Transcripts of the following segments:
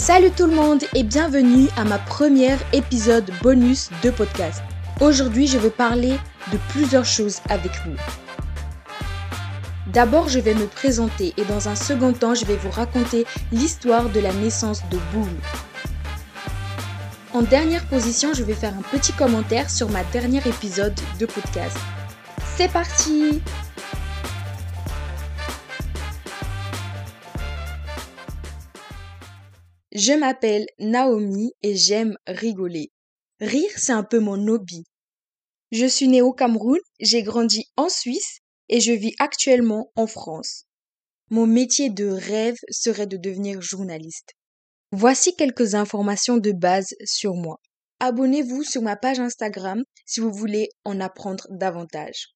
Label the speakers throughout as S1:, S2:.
S1: Salut tout le monde et bienvenue à ma première épisode bonus de podcast. Aujourd'hui, je vais parler de plusieurs choses avec vous. D'abord, je vais me présenter et dans un second temps, je vais vous raconter l'histoire de la naissance de Boom. En dernière position, je vais faire un petit commentaire sur ma dernière épisode de podcast. C'est parti Je m'appelle Naomi et j'aime rigoler. Rire, c'est un peu mon hobby. Je suis née au Cameroun, j'ai grandi en Suisse et je vis actuellement en France. Mon métier de rêve serait de devenir journaliste. Voici quelques informations de base sur moi. Abonnez-vous sur ma page Instagram si vous voulez en apprendre davantage.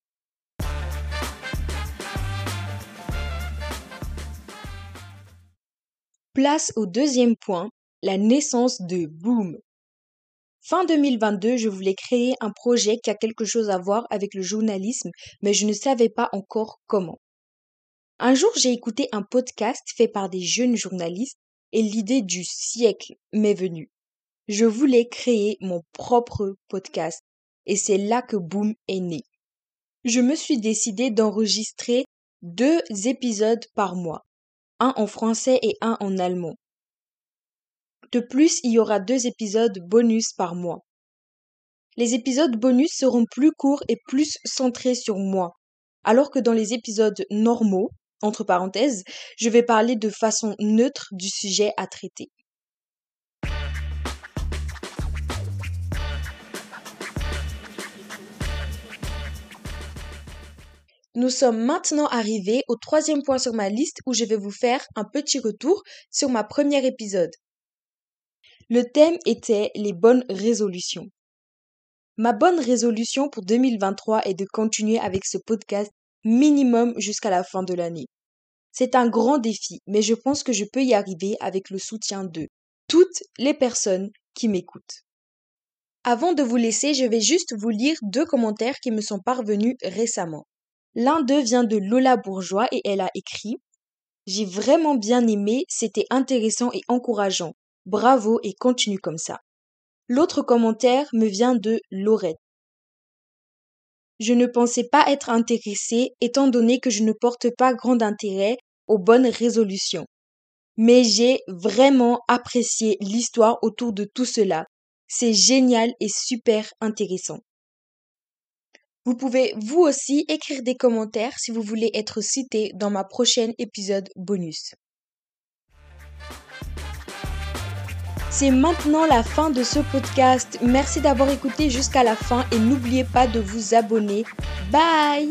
S1: Place au deuxième point, la naissance de Boom. Fin 2022, je voulais créer un projet qui a quelque chose à voir avec le journalisme, mais je ne savais pas encore comment. Un jour, j'ai écouté un podcast fait par des jeunes journalistes et l'idée du siècle m'est venue. Je voulais créer mon propre podcast et c'est là que Boom est né. Je me suis décidé d'enregistrer deux épisodes par mois un en français et un en allemand. De plus, il y aura deux épisodes bonus par mois. Les épisodes bonus seront plus courts et plus centrés sur moi, alors que dans les épisodes normaux, entre parenthèses, je vais parler de façon neutre du sujet à traiter. Nous sommes maintenant arrivés au troisième point sur ma liste où je vais vous faire un petit retour sur ma première épisode. Le thème était les bonnes résolutions. Ma bonne résolution pour 2023 est de continuer avec ce podcast minimum jusqu'à la fin de l'année. C'est un grand défi, mais je pense que je peux y arriver avec le soutien de toutes les personnes qui m'écoutent. Avant de vous laisser, je vais juste vous lire deux commentaires qui me sont parvenus récemment. L'un d'eux vient de Lola Bourgeois et elle a écrit J'ai vraiment bien aimé, c'était intéressant et encourageant. Bravo et continue comme ça. L'autre commentaire me vient de Laurette. Je ne pensais pas être intéressée étant donné que je ne porte pas grand intérêt aux bonnes résolutions. Mais j'ai vraiment apprécié l'histoire autour de tout cela. C'est génial et super intéressant. Vous pouvez vous aussi écrire des commentaires si vous voulez être cité dans ma prochaine épisode bonus. C'est maintenant la fin de ce podcast. Merci d'avoir écouté jusqu'à la fin et n'oubliez pas de vous abonner. Bye